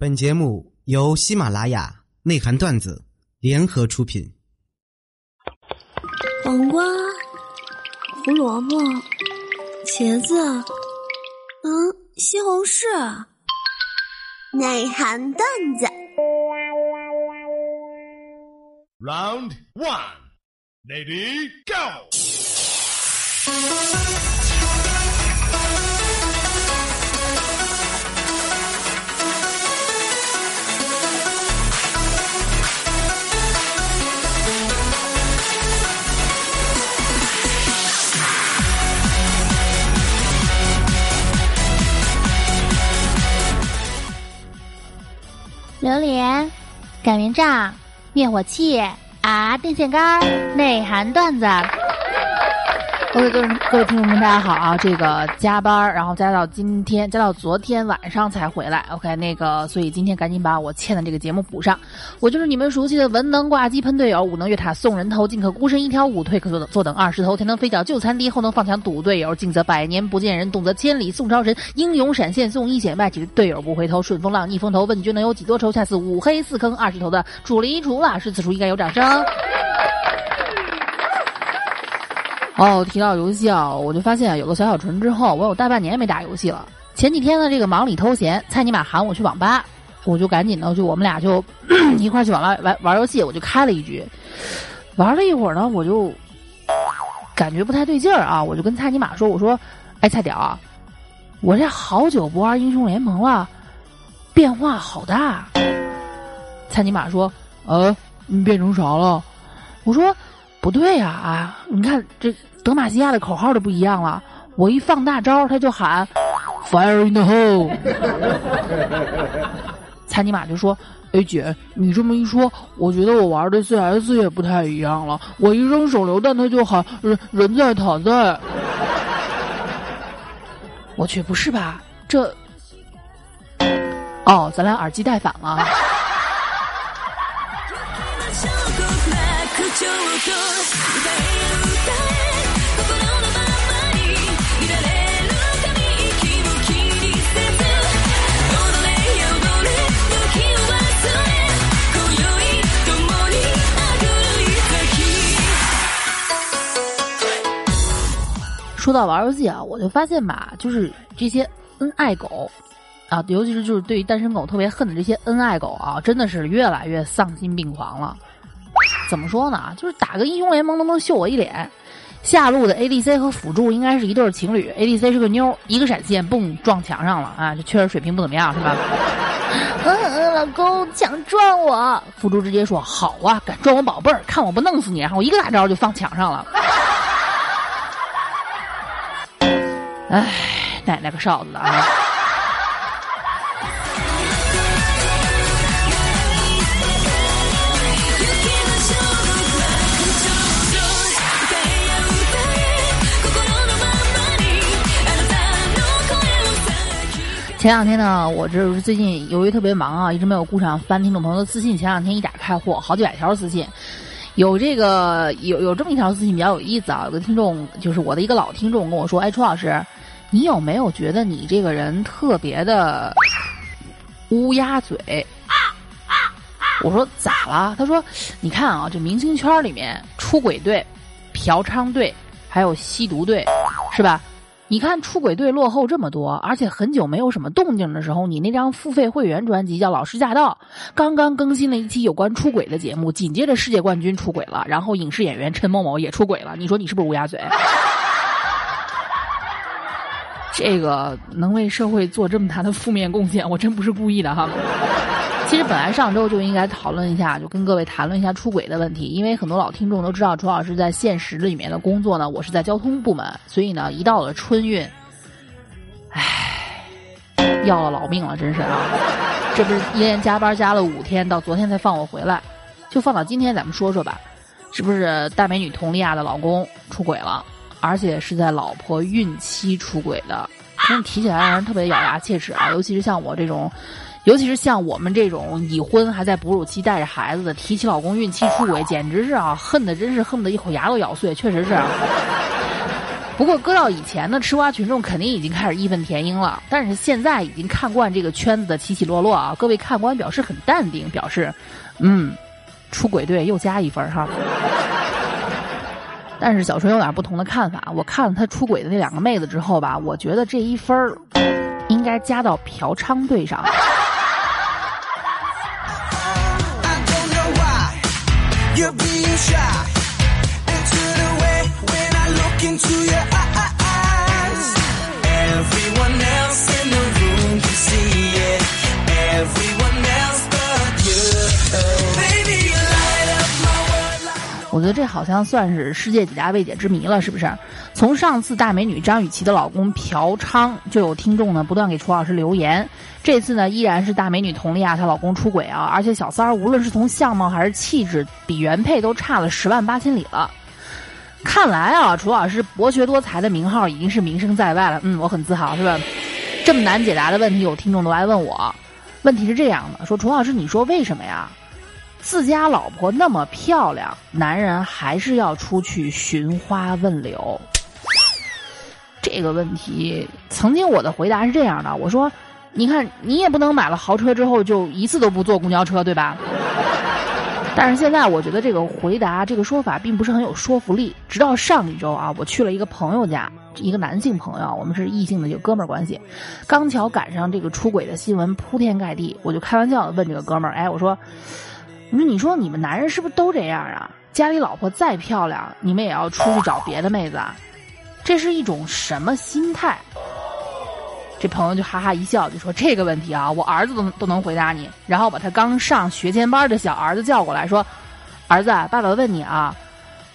本节目由喜马拉雅内涵段子联合出品。黄瓜、胡萝卜、茄子，嗯，西红柿，内涵段子。Round one, lady, go! 榴莲、擀面杖、灭火器啊，电线杆，内涵段子。OK，各位各位听众们，大家好啊！这个加班儿，然后加到今天，加到昨天晚上才回来。OK，那个，所以今天赶紧把我欠的这个节目补上。我就是你们熟悉的文能挂机喷队友，武能越塔送人头，进可孤身一条五，退可坐等坐等二十头，前能飞脚救残敌，后能放墙堵队友，进则百年不见人，动则千里送超神，英勇闪现送一血脉，只队友不回头，顺风浪逆风头，问君能有几多愁？恰似五黑四坑二十头的主力除了，是此处应该有掌声。哦，提到游戏啊，我就发现有了小小纯之后，我有大半年没打游戏了。前几天呢，这个忙里偷闲，蔡尼玛喊我去网吧，我就赶紧呢就我们俩就 一块去网吧玩玩游戏，我就开了一局，玩了一会儿呢，我就感觉不太对劲儿啊，我就跟蔡尼玛说：“我说，哎，菜屌啊，我这好久不玩英雄联盟了，变化好大。”蔡尼玛说：“呃，你变成啥了？”我说：“不对呀啊，你看这。”德玛西亚的口号都不一样了，我一放大招，他就喊 “Fire in the hole”。蔡尼玛就说：“哎姐，你这么一说，我觉得我玩的 CS 也不太一样了。我一扔手榴弹，他就喊人人在塔在。”我去，不是吧？这……哦，咱俩耳机戴反了。说到玩游戏啊，我就发现吧，就是这些恩爱狗，啊，尤其是就是对于单身狗特别恨的这些恩爱狗啊，真的是越来越丧心病狂了。怎么说呢？就是打个英雄联盟都能秀我一脸。下路的 ADC 和辅助应该是一对情侣，ADC 是个妞，一个闪现，嘣撞墙上了啊！这确实水平不怎么样，是吧？嗯嗯，老公想撞我，辅助直接说好啊，敢撞我宝贝儿，看我不弄死你！然后一个大招就放墙上了。唉，奶奶个哨子的啊！前两天呢，我这是最近由于特别忙啊，一直没有顾上翻听众朋友的私信。前两天一打开，嚯，好几百条私信，有这个有有这么一条私信比较有意思啊。有个听众就是我的一个老听众跟我说：“哎，楚老师，你有没有觉得你这个人特别的乌鸦嘴？”我说咋了？他说：“你看啊，这明星圈里面出轨队、嫖娼队还有吸毒队，是吧？”你看出轨队落后这么多，而且很久没有什么动静的时候，你那张付费会员专辑叫《老师驾到》，刚刚更新了一期有关出轨的节目，紧接着世界冠军出轨了，然后影视演员陈某某也出轨了，你说你是不是乌鸦嘴？这个能为社会做这么大的负面贡献，我真不是故意的哈。其实本来上周就应该讨论一下，就跟各位谈论一下出轨的问题，因为很多老听众都知道，楚老师在现实里面的工作呢，我是在交通部门，所以呢，一到了春运，唉，要了老命了，真是啊！这不是一连加班加了五天，到昨天才放我回来，就放到今天，咱们说说吧，是不是大美女佟丽娅的老公出轨了，而且是在老婆孕期出轨的？真的提起来让人特别咬牙切齿啊，尤其是像我这种。尤其是像我们这种已婚还在哺乳期带着孩子的，提起老公孕期出轨，简直是啊，恨的真是恨不得一口牙都咬碎，确实是。不过搁到以前呢，吃瓜群众肯定已经开始义愤填膺了。但是现在已经看惯这个圈子的起起落落啊，各位看官表示很淡定，表示，嗯，出轨队又加一分哈。但是小春有点不同的看法，我看了他出轨的那两个妹子之后吧，我觉得这一分儿应该加到嫖娼队上。you 我觉得这好像算是世界几大未解之谜了，是不是？从上次大美女张雨绮的老公嫖娼，就有听众呢不断给楚老师留言。这次呢，依然是大美女佟丽娅她老公出轨啊，而且小三儿无论是从相貌还是气质，比原配都差了十万八千里了。看来啊，楚老师博学多才的名号已经是名声在外了。嗯，我很自豪，是吧？这么难解答的问题，有听众都来问我。问题是这样的，说楚老师，你说为什么呀？自家老婆那么漂亮，男人还是要出去寻花问柳。这个问题，曾经我的回答是这样的：我说，你看，你也不能买了豪车之后就一次都不坐公交车，对吧？但是现在我觉得这个回答这个说法并不是很有说服力。直到上一周啊，我去了一个朋友家，一个男性朋友，我们是异性的就哥们儿关系，刚巧赶上这个出轨的新闻铺天盖地，我就开玩笑的问这个哥们儿：“哎，我说。”我说：“你说你们男人是不是都这样啊？家里老婆再漂亮，你们也要出去找别的妹子啊？这是一种什么心态？”这朋友就哈哈一笑，就说：“这个问题啊，我儿子都都能回答你。”然后把他刚上学前班的小儿子叫过来说：“儿子，爸爸问你啊，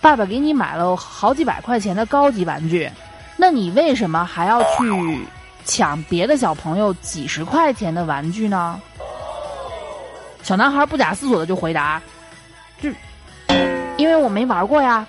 爸爸给你买了好几百块钱的高级玩具，那你为什么还要去抢别的小朋友几十块钱的玩具呢？”小男孩不假思索的就回答：“就因为我没玩过呀。”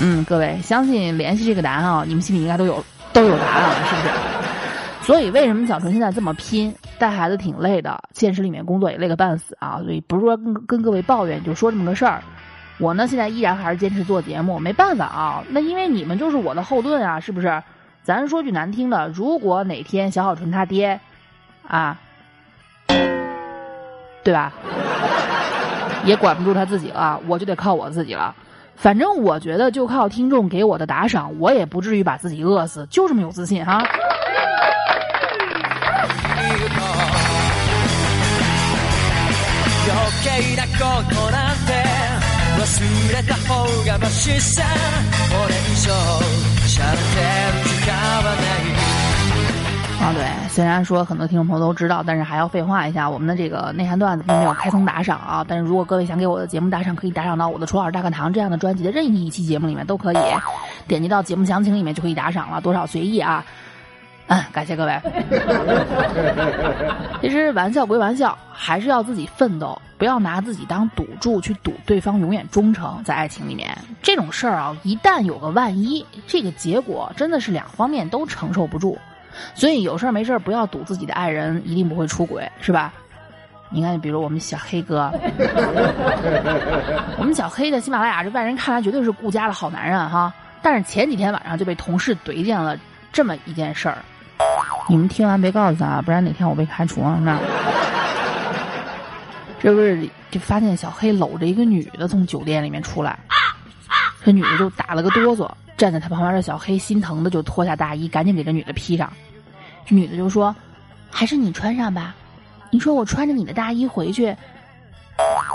嗯，各位，相信联系这个答案啊，你们心里应该都有都有答案了，是不是？所以为什么小纯现在这么拼？带孩子挺累的，现实里面工作也累个半死啊！所以不是说跟跟各位抱怨，就说这么个事儿。我呢，现在依然还是坚持做节目，没办法啊。那因为你们就是我的后盾啊，是不是？咱说句难听的，如果哪天小小纯他爹。啊，对吧？也管不住他自己了，我就得靠我自己了。反正我觉得，就靠听众给我的打赏，我也不至于把自己饿死。就这么有自信哈。啊，对，虽然说很多听众朋友都知道，但是还要废话一下，我们的这个内涵段子并没有开通打赏啊。但是如果各位想给我的节目打赏，可以打赏到我的《楚老师大课堂》这样的专辑的任意一期节目里面都可以，点击到节目详情里面就可以打赏了，多少随意啊。嗯，感谢各位。其实玩笑归玩笑，还是要自己奋斗，不要拿自己当赌注去赌对方永远忠诚。在爱情里面，这种事儿啊，一旦有个万一，这个结果真的是两方面都承受不住。所以有事儿没事儿不要赌自己的爱人一定不会出轨，是吧？你看，比如我们小黑哥，我们小黑在喜马拉雅这外人看来绝对是顾家的好男人哈。但是前几天晚上就被同事怼见了这么一件事儿，你们听完别告诉他，不然哪天我被开除了那。这不是就发现小黑搂着一个女的从酒店里面出来，这女的就打了个哆嗦，站在他旁边的小黑心疼的就脱下大衣，赶紧给这女的披上。女的就说：“还是你穿上吧，你说我穿着你的大衣回去，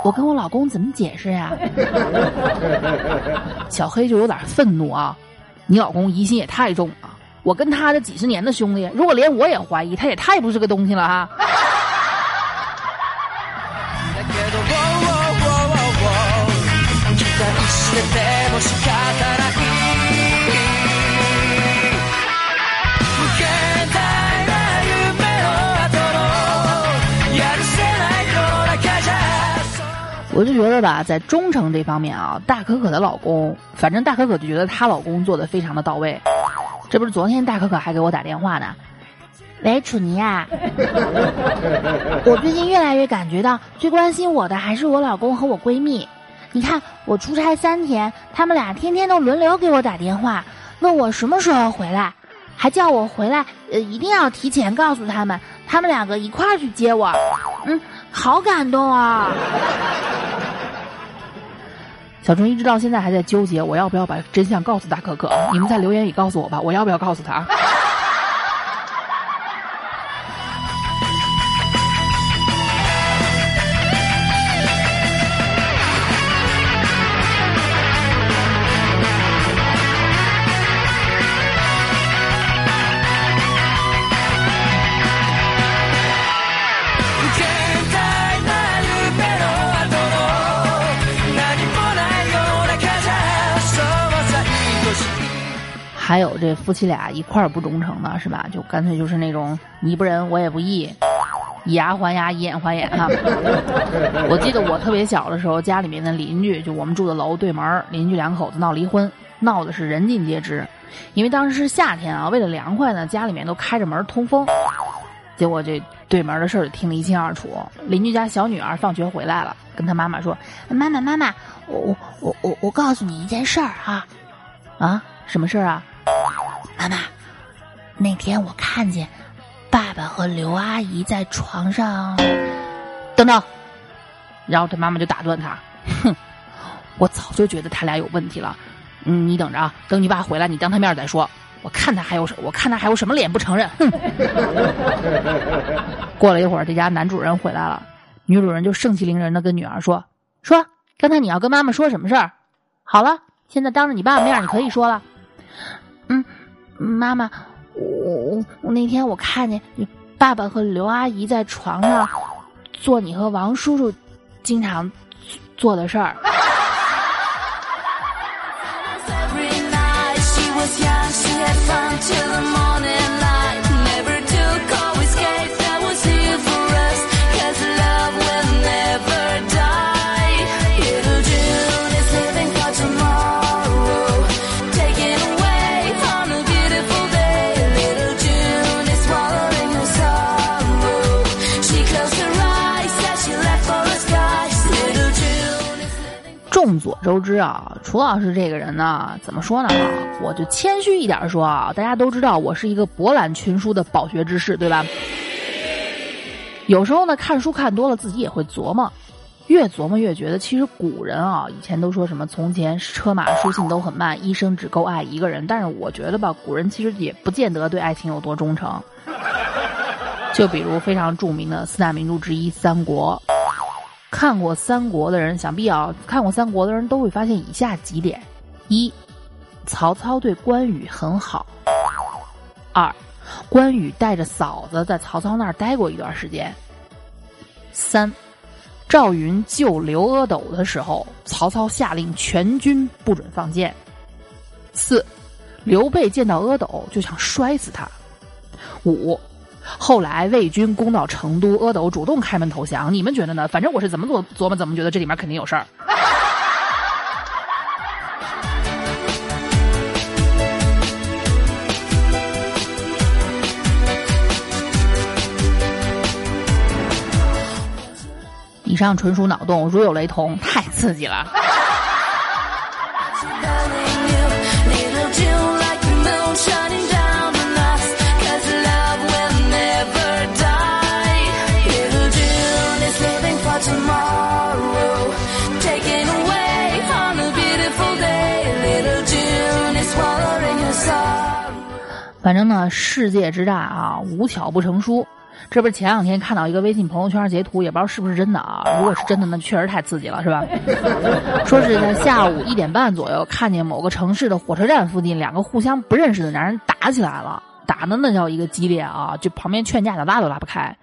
我跟我老公怎么解释呀？” 小黑就有点愤怒啊，你老公疑心也太重了，我跟他这几十年的兄弟，如果连我也怀疑，他也太不是个东西了哈。我就觉得吧，在忠诚这方面啊，大可可的老公，反正大可可就觉得她老公做的非常的到位。这不是昨天大可可还给我打电话呢，喂，楚妮呀，我最近越来越感觉到最关心我的还是我老公和我闺蜜。你看我出差三天，他们俩天天都轮流给我打电话，问我什么时候回来，还叫我回来，呃，一定要提前告诉他们，他们两个一块儿去接我。嗯，好感动啊！小春一直到现在还在纠结，我要不要把真相告诉大可可？你们在留言里告诉我吧，我要不要告诉他？还有这夫妻俩一块儿不忠诚的是吧？就干脆就是那种你不仁我也不义，以牙还牙，以眼还眼哈。我记得我特别小的时候，家里面的邻居就我们住的楼对门邻居两口子闹离婚，闹的是人尽皆知。因为当时是夏天啊，为了凉快呢，家里面都开着门通风。结果这对门的事儿听得一清二楚。邻居家小女儿放学回来了，跟她妈妈说：“妈妈妈妈，我我我我我告诉你一件事儿哈，啊，什么事儿啊？”妈妈，那天我看见爸爸和刘阿姨在床上。等等，然后他妈妈就打断他：“哼，我早就觉得他俩有问题了。嗯，你等着啊，等你爸回来，你当他面再说。我看他还有什，我看他还有什么脸不承认？”哼。过了一会儿，这家男主人回来了，女主人就盛气凌人的跟女儿说：“说刚才你要跟妈妈说什么事儿？好了，现在当着你爸爸面，你可以说了。”妈妈，我我我那天我看见爸爸和刘阿姨在床上做你和王叔叔经常做的事儿。都知啊，楚老师这个人呢，怎么说呢？我就谦虚一点说啊，大家都知道我是一个博览群书的饱学之士，对吧？有时候呢，看书看多了，自己也会琢磨，越琢磨越觉得，其实古人啊，以前都说什么从前车马书信都很慢，一生只够爱一个人。但是我觉得吧，古人其实也不见得对爱情有多忠诚。就比如非常著名的四大名著之一《三国》。看过三国的人，想必啊，看过三国的人都会发现以下几点：一，曹操对关羽很好；二，关羽带着嫂子在曹操那儿待过一段时间；三，赵云救刘阿斗的时候，曹操下令全军不准放箭；四，刘备见到阿斗就想摔死他；五。后来魏军攻到成都，阿斗主动开门投降。你们觉得呢？反正我是怎么琢琢磨，怎么觉得这里面肯定有事儿。以上纯属脑洞，如有雷同，太刺激了。反正呢，世界之大啊，无巧不成书。这不是前两天看到一个微信朋友圈截图，也不知道是不是真的啊。如果是真的，那确实太刺激了，是吧？说是在下午一点半左右，看见某个城市的火车站附近，两个互相不认识的男人打起来了，打的那叫一个激烈啊！就旁边劝架的拉都拉不开。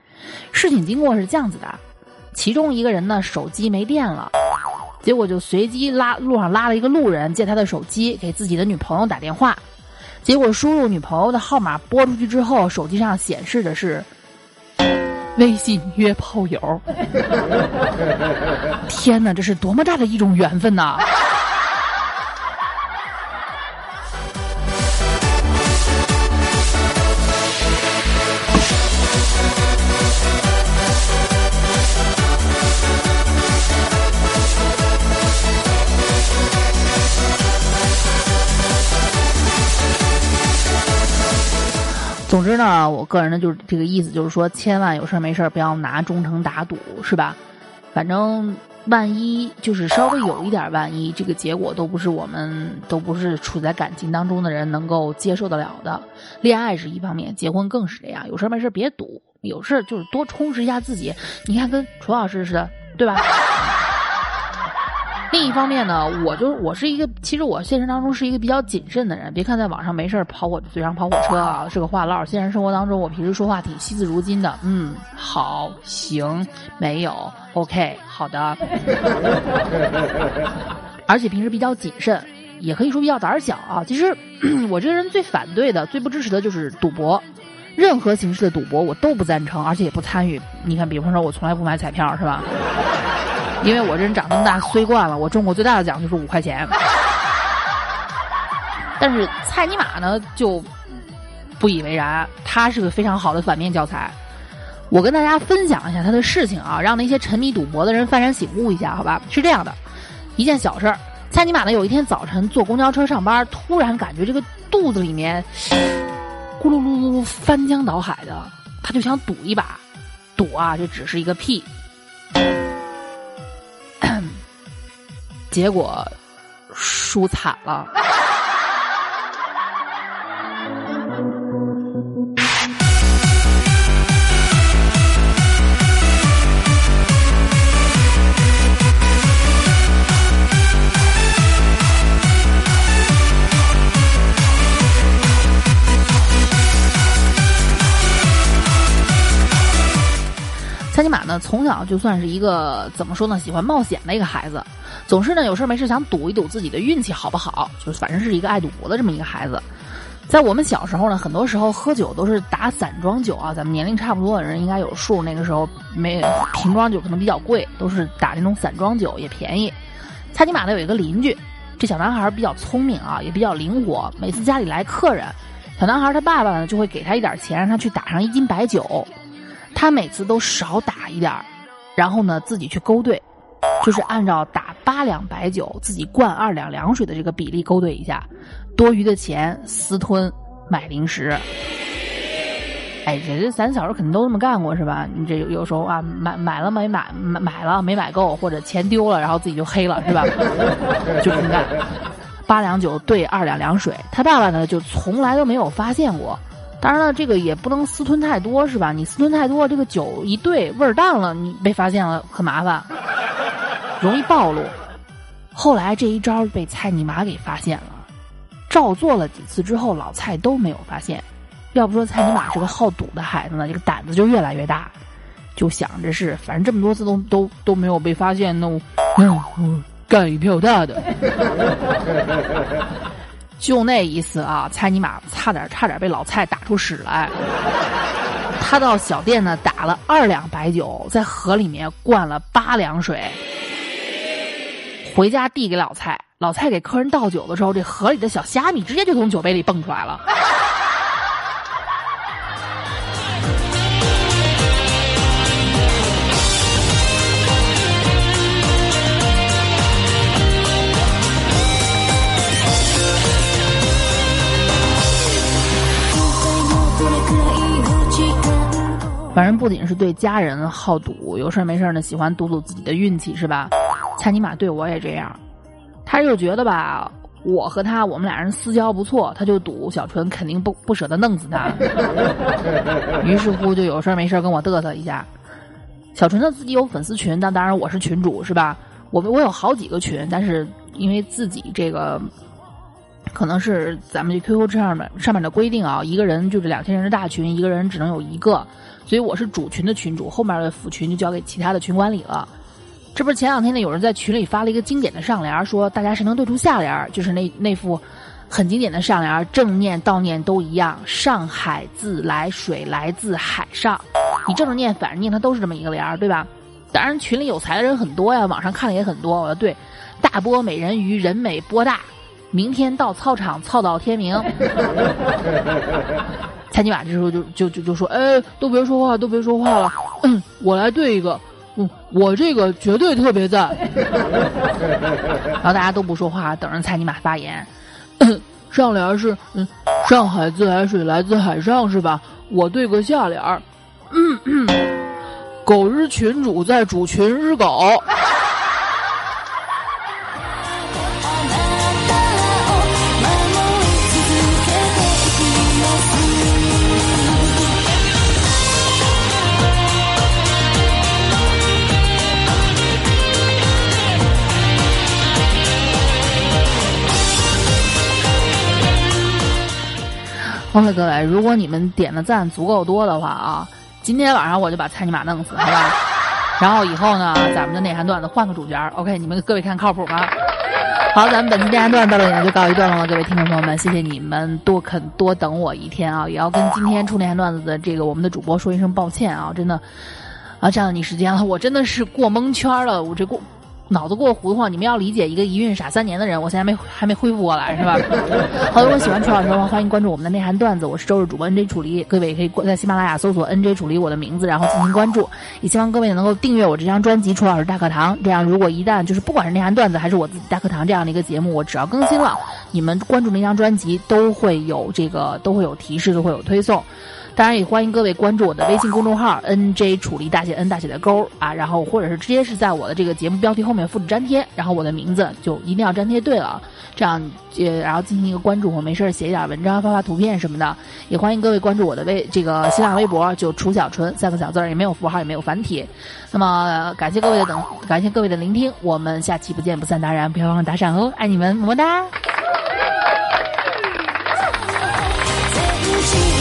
事情经过是这样子的：其中一个人呢，手机没电了，结果就随机拉路上拉了一个路人借他的手机给自己的女朋友打电话。结果输入女朋友的号码拨出去之后，手机上显示的是微信约炮友。天哪，这是多么大的一种缘分呐！总之呢，我个人呢就是这个意思，就是说千万有事没事不要拿忠诚打赌，是吧？反正万一就是稍微有一点万一，这个结果都不是我们都不是处在感情当中的人能够接受得了的。恋爱是一方面，结婚更是这样。有事没事别赌，有事就是多充实一下自己。你看跟楚老师似的，对吧？另一方面呢，我就是我是一个，其实我现实当中是一个比较谨慎的人。别看在网上没事儿跑火嘴上跑火车啊，是个话唠。现实生活当中，我平时说话挺惜字如金的。嗯，好，行，没有，OK，好的。而且平时比较谨慎，也可以说比较胆小啊。其实 我这个人最反对的、最不支持的就是赌博，任何形式的赌博我都不赞成，而且也不参与。你看，比方说，我从来不买彩票，是吧？因为我这人长这么大虽惯了，我中过最大的奖就是五块钱。但是蔡尼玛呢就不以为然，他是个非常好的反面教材。我跟大家分享一下他的事情啊，让那些沉迷赌博的人幡然醒悟一下，好吧？是这样的，一件小事儿。蔡尼玛呢有一天早晨坐公交车上班，突然感觉这个肚子里面咕噜噜噜翻江倒海的，他就想赌一把，赌啊，这只是一个屁。结果输惨了。蔡尼玛呢，从小就算是一个怎么说呢，喜欢冒险的一个孩子。总是呢，有事没事想赌一赌自己的运气好不好，就是反正是一个爱赌博的这么一个孩子。在我们小时候呢，很多时候喝酒都是打散装酒啊，咱们年龄差不多的人应该有数。那个时候没瓶装酒可能比较贵，都是打那种散装酒，也便宜。蔡尼玛呢有一个邻居，这小男孩比较聪明啊，也比较灵活。每次家里来客人，小男孩他爸爸呢就会给他一点钱，让他去打上一斤白酒。他每次都少打一点然后呢自己去勾兑。就是按照打八两白酒自己灌二两凉水的这个比例勾兑一下，多余的钱私吞买零食。哎，这这咱小时候肯定都这么干过是吧？你这有有时候啊，买买了没买买买了没买够，或者钱丢了，然后自己就黑了是吧？就这么干，八两酒兑二两凉水，他爸爸呢就从来都没有发现过。当然了，这个也不能私吞太多是吧？你私吞太多，这个酒一兑味儿淡了，你被发现了很麻烦。容易暴露，后来这一招被蔡尼玛给发现了，照做了几次之后，老蔡都没有发现。要不说蔡尼玛是个好赌的孩子呢，这个胆子就越来越大，就想着是反正这么多次都都都没有被发现，那我干一票大的。就那一次啊，蔡尼玛差点差点被老蔡打出屎来。他到小店呢打了二两白酒，在河里面灌了八两水。回家递给老蔡，老蔡给客人倒酒的时候，这河里的小虾米直接就从酒杯里蹦出来了。反正不仅是对家人好赌，有事没事呢喜欢赌赌自己的运气，是吧？蔡尼玛对我也这样，他就觉得吧，我和他我们俩人私交不错，他就赌小纯肯定不不舍得弄死他，于是乎就有事没事跟我嘚瑟一下。小纯他自己有粉丝群，但当然我是群主是吧？我我有好几个群，但是因为自己这个可能是咱们这 QQ 上面上面的规定啊，一个人就是两千人的大群，一个人只能有一个。所以我是主群的群主，后面的辅群就交给其他的群管理了。这不是前两天呢，有人在群里发了一个经典的上联，说大家谁能对出下联，就是那那副很经典的上联，正念倒念都一样，上海自来水来自海上。你正着念反着念，它都是这么一个联，对吧？当然群里有才的人很多呀，网上看的也很多。我说对，大波美人鱼，人美波大，明天到操场操到天明。蔡尼玛这时候就就就就说：“哎，都别说话，都别说话了，嗯，我来对一个，嗯，我这个绝对特别赞。”然后大家都不说话，等着蔡尼玛发言。上联是：“嗯，上海自来水来自海上是吧？我对个下联儿，狗日群主在主群日狗。好了，各位，如果你们点的赞足够多的话啊，今天晚上我就把蔡尼玛弄死，好吧？然后以后呢，咱们的内涵段子换个主角，OK？你们各位看靠谱吗？好，咱们本期内涵段子到这里就告一段落了，各位听众朋友们，谢谢你们多肯多等我一天啊！也要跟今天出内涵段子的这个我们的主播说一声抱歉啊，真的啊占了你时间了，我真的是过蒙圈了，我这过。脑子过糊涂，你们要理解一个一孕傻三年的人，我现在没还没恢复过来，是吧？好，如果喜欢楚老师的话，欢迎关注我们的内涵段子，我是周日主播 N J 楚离，各位也可以在喜马拉雅搜索 N J 楚离我的名字，然后进行关注。也希望各位能够订阅我这张专辑《楚老师大课堂》，这样如果一旦就是不管是内涵段子还是我自己大课堂这样的一个节目，我只要更新了，你们关注那张专辑都会有这个都会有提示，都会有推送。当然也欢迎各位关注我的微信公众号 n j 楚离大写 N 大写的勾啊，然后或者是直接是在我的这个节目标题后面复制粘贴，然后我的名字就一定要粘贴对了，这样呃然后进行一个关注，我没事儿写一点文章发发图片什么的，也欢迎各位关注我的微这个新浪微博就楚小纯三个小字儿，也没有符号也没有繁体。那么感谢各位的等，感谢各位的聆听，我们下期不见不散，当然不要忘了打赏哦，爱你们么么哒。